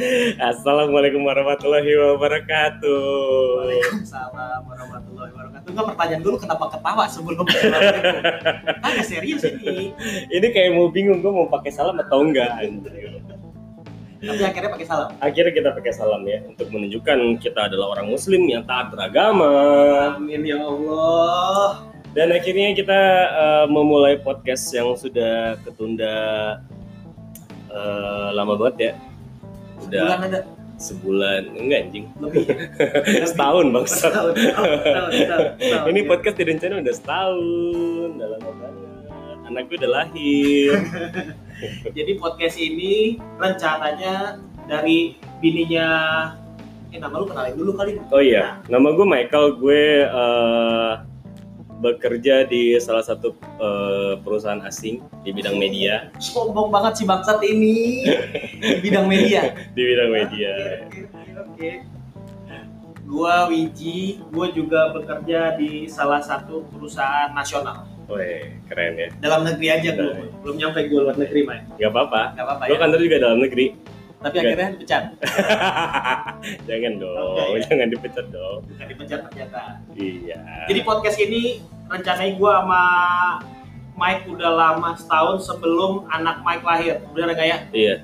Assalamualaikum warahmatullahi wabarakatuh. Waalaikumsalam warahmatullahi wabarakatuh. Enggak pertanyaan dulu kenapa ketawa sebelum Agak serius ini. Ini kayak mau bingung gue mau pakai salam atau enggak. Tapi akhirnya pakai salam. Akhirnya kita pakai salam ya untuk menunjukkan kita adalah orang muslim yang taat beragama. Amin ya Allah. Dan akhirnya kita eh, memulai podcast yang sudah ketunda eh, lama banget ya. Udah Bulan ada sebulan enggak anjing. lebih. Setahun bangsa. Setahun, setahun, setahun, setahun, setahun. Ini podcast direncana udah setahun, udah lama banget. Anak gue udah lahir. Jadi podcast ini rencananya dari bininya eh nama lu kenalin dulu kali. Oh iya, nama gue Michael. Gue eh, bekerja di salah satu eh, perusahaan asing di bidang media. Sombong banget si bangsat ini di bidang media. Di bidang media. Oke, oke, oke. Gua Wiji, gua juga bekerja di salah satu perusahaan nasional. Wih, keren ya. Dalam negeri aja gua, Baik. belum nyampe gua luar negeri, Mai. Gak apa-apa. Gak apa-apa Gue ya. kantor juga dalam negeri. Tapi akhirnya dipecat. jangan dong, Oke, ya. jangan dipecat dong. Bukan dipecat ternyata. Iya. Jadi podcast ini rencananya gua sama Mike udah lama setahun sebelum anak Mike lahir. Bener gak ya? Iya,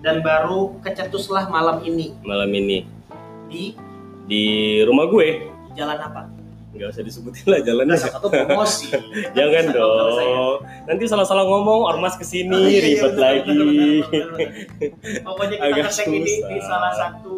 Dan baru kecetuslah malam ini malam ini di di rumah gue. jalan apa? Nggak usah disebutin lah jalannya. Nah, satu promosi. Jangan dong. Nanti salah-salah ngomong ormas Oh, ke sini iya, iya, ribet bener, lagi. bener, bener, bener, bener. Pokoknya kita Agak ini di salah satu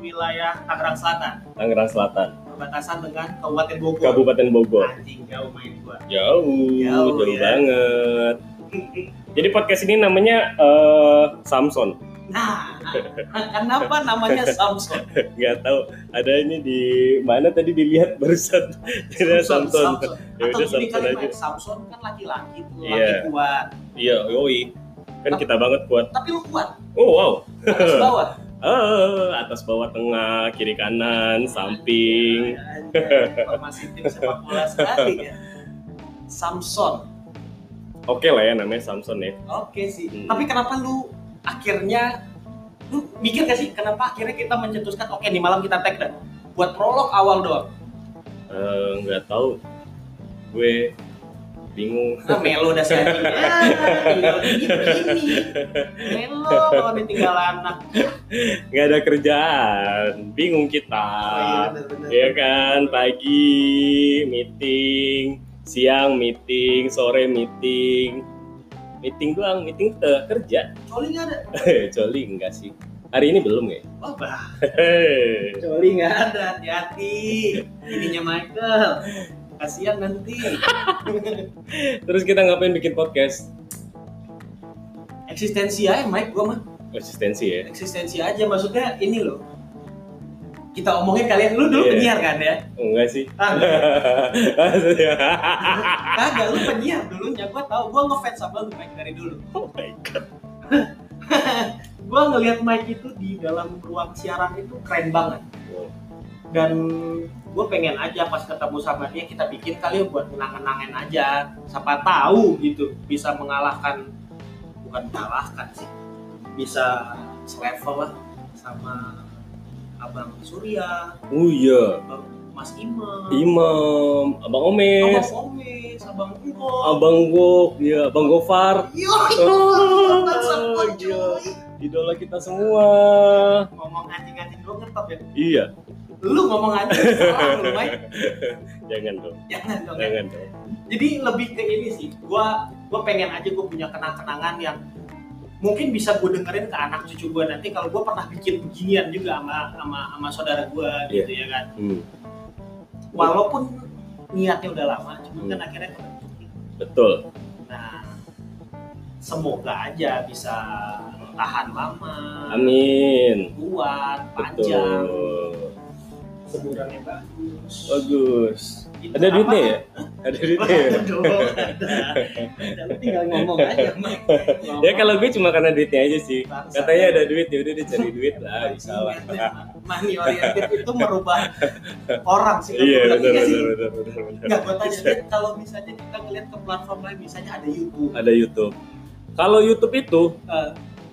wilayah Tangerang Selatan, Tangerang Selatan, perbatasan dengan Kabupaten Bogor. Kabupaten Bogor. Anjing jauh main gua. Jauh, Jauh, jauh, ya. banget. Jadi podcast ini namanya eh, Samson. Nah, kenapa namanya Samson? Nggak tahu. Ada ini di mana tadi dilihat barusan. Tidak Samson. Ya Atau udah Samson kali aja. Samson kan laki-laki tuh, Iya. laki kuat. Iya, yoi. Kan kita banget kuat. Tapi lu kuat, Oh wow. atas bawah. Eh, atas bawah tengah, kiri kanan, samping. Informasi tim sepak bola sekali ya. Samson. Oke lah ya namanya Samson ya. Oke sih. Hmm. Tapi kenapa lu akhirnya lu mikir gak sih kenapa akhirnya kita mencetuskan oke nih malam kita tag dah buat prolog awal doang. Eh, nggak tahu. Gue bingung. Nah, Melo udah. Ah, tinggal gini begini. Melo kalau ditinggal anak. nggak ada kerjaan bingung kita Oh, iya, ya kan pagi meeting siang meeting sore meeting meeting doang meeting eh, kerja Coli nggak ada. Coli enggak sih hari ini belum ya Oh, bah. Coli nggak ada. Hati-hati. Ininya Michael. Kasihan nanti. terus kita ngapain bikin podcast Eksistensi aja Mike gua mah. konsistensi ya Eksistensi aja maksudnya ini loh. Kita omongin kalian lu dulu Iya. penyiar kan ya? enggak sih Ah, Kagak lu penyiar dulunya, gua tahu gua ngefans sama lu Mike dari dulu. oh my god Gua ngelihat Mike itu di dalam ruang siaran itu keren banget. Dan gue pengen aja pas ketemu sama dia kita bikin kali ya buat menang-menangin aja. Siapa tahu gitu bisa mengalahkan bukan mengalahkan sih. Bisa selevel lah sama Abang Surya, oh iya Abang Mas Imam, Imam abang Omes Abang Omes, Abang Ugo. abang Gok ya abang Gofar Yo, Oh, oh, iya. idola kita semua ngomong anjing-anjing doang ngetop ya. iya Lu ngomong anjing salah lu, Mike. jangan dong Jangan dong. ya. jangan dong Jadi lebih ke ini sih. Gua gua pengen aja gua punya kenang-kenangan yang mungkin bisa gue dengerin ke anak cucu gue nanti kalau gue pernah bikin beginian juga sama sama sama saudara gue gitu ya kan. Hmm, walaupun niatnya udah lama cuma kan Hmm. akhirnya kebentuk betul. Nah semoga aja bisa tahan lama amin. kuat panjang. Betul. Bagus. Bagus Itu ada duitnya ya? Ada duitnya ya? Ada. Tinggal ngomong aja. Ngomong. ya kalau gue cuma karena duitnya aja sih. Bangsa. katanya ada duit ya udah dia cari duit lah bisa lah. Money oriented itu merubah orang sih. iya benar benar benar benar benar Nggak, gue tanya, kalau misalnya kita ngeliat ke platform lain, misalnya ada YouTube. ada YouTube. Kalau YouTube itu Eh,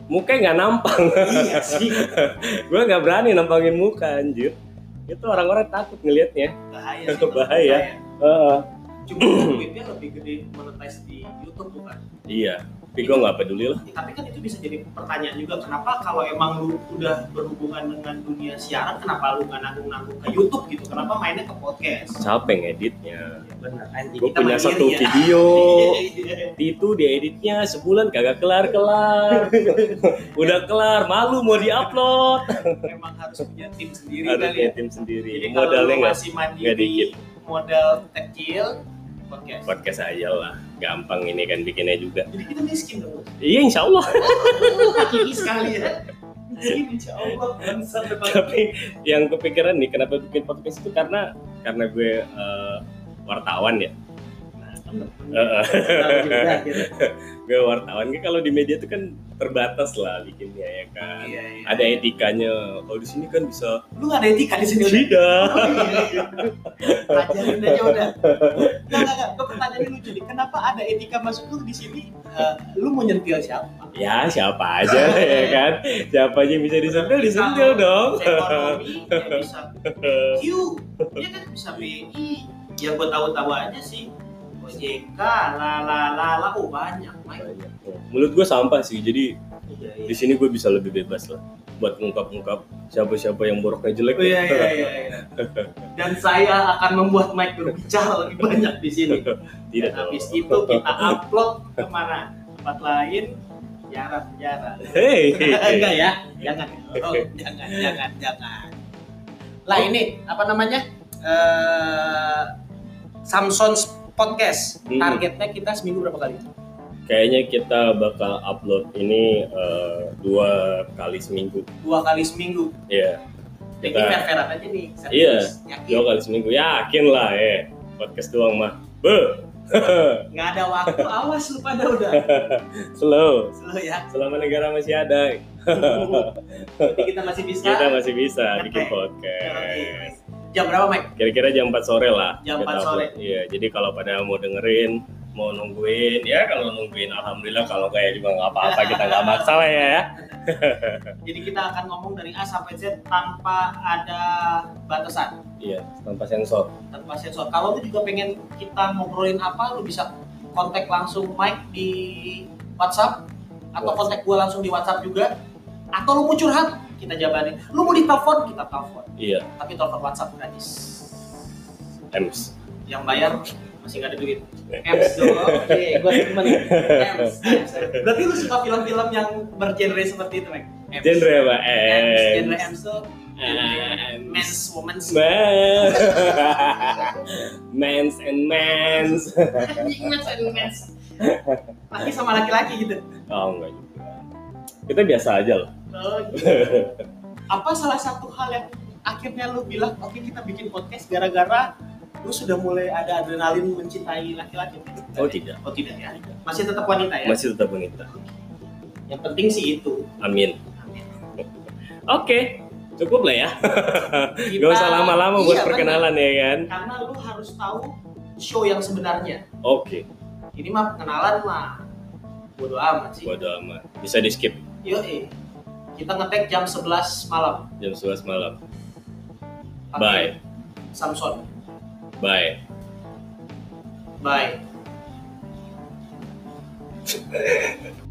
mukanya nggak nampang. Iya sih. Gue nggak berani nampangin muka anjir. Itu orang-orang takut ngelihatnya bahaya sih Bahaya. Heeh. cuma duitnya lebih gede monetize di YouTube bukan iya tapi gue nggak peduli lah. Tapi kan itu bisa jadi pertanyaan juga kenapa kalau emang lu udah berhubungan dengan dunia siaran kenapa lu nggak nanggung-nanggung ke YouTube gitu? Kenapa mainnya ke podcast? Siapa yang editnya ya, benar gue punya satu ya. video. Itu dieditnya sebulan kagak kelar kelar udah kelar malu mau diupload. Memang harus punya tim sendiri harus kali punya ya. tim sendiri. Jadi kalau modalnya nggak masih mandiri modal kecil podcast. Podcast aja lah. Gampang ini kan bikinnya juga. Jadi kita miskin dong. Iya insya Allah. Hakiki sekali ya. Insya Allah. Tapi yang kepikiran nih kenapa bikin podcast itu? Karena karena gue eh, wartawan ya juga, gitu. gue wartawan kan kalau di media itu kan terbatas lah bikinnya ya kan Iya, iya. ada etikanya kalau di sini kan bisa lu gak ada etika di sini tidak Oh, iya, iya. Pelajarin aja udah. Enggak, enggak. Gue pertanyaannya lucu nih. Kenapa ada etika masuk lu di sini? eh, lu mau nyentil siapa? ya siapa aja ya kan siapa aja yang bisa disentil disentil dong Ekonomi, ya bisa Q. Dia kan bisa BI. Yang gue tahu-tahu aja sih. OJK, la la la la. Oh banyak. Mike. Banyak. menurut gue sampah sih jadi Iya, iya. di sini gue bisa lebih bebas lah buat ngungkap-ngungkap siapa-siapa yang boroknya jelek Oh, iya, iya, iya, iya. Dan saya akan membuat Mike berbicara lebih banyak di sini. tidak Dan habis itu kita upload ke mana? Tempat lain, jarang-jarang. Hei, Enggak ya? Jangan. Oh, jangan, jangan, jangan. Lah ini apa namanya? Eh Samson's podcast. Hmm. Targetnya kita seminggu berapa kali? kayaknya kita bakal upload ini eh, dua kali seminggu Dua kali seminggu. ya Jadi Kita- fair-fairan aja nih. Iya, Yakin. dua kali seminggu yakin lah ya podcast doang mah be Nggak ada waktu, awas lu pada udah. slow Slow ya. selama negara masih ada Jadi kita masih bisa. kita masih bisa bikin podcast Jam berapa, Mike? kira-kira jam 4 sore lah Jam kita 4 sore. iya jadi kalau pada mau dengerin mau nungguin ya kalau nungguin alhamdulillah kalau kayak juga nggak apa-apa kita nggak maksa lah ya Jadi kita akan ngomong dari A sampai Z tanpa ada batasan. iya tanpa sensor tanpa sensor. Kalau lu juga pengen kita ngobrolin apa, lu bisa kontak langsung Mike di WhatsApp atau WhatsApp. kontak gua langsung di WhatsApp juga. Atau lu mau curhat, kita jabarin. Lu mau ditelepon, kita telepon. Iya Tapi telepon WhatsApp gratis. ems Yang bayar masih nggak ada duit. Ems dong. Oke, gua temen. Ems, Ems. Berarti lu suka film-film yang bergenre seperti itu? Ems. genre apa Ems. Genre ems tuh men's, women's. Man. Mans and mans. Men's and men's. Laki sama laki-laki gitu. Oh enggak juga. Kita biasa aja lah. Oh, gitu. Apa salah satu hal yang akhirnya lu bilang oke kita bikin podcast gara-gara lu sudah mulai ada adrenalin mencintai laki-laki? Oh tidak. Oh tidak ya. Masih tetap wanita ya. Masih tetap wanita. Yang penting sih itu. Amin. Amin. Oke. Cukup lah ya. Kita- Gak usah lama-lama buat Iya, perkenalan ya kan. Karena lu harus tahu show yang sebenarnya. Oke. Ini mah perkenalan mah bodo amat sih. Bodo amat. Bisa di skip Yo Kita ngetek jam 11 malam. jam 11 malam. Pakai Bye. Samsung. Bye. Bye.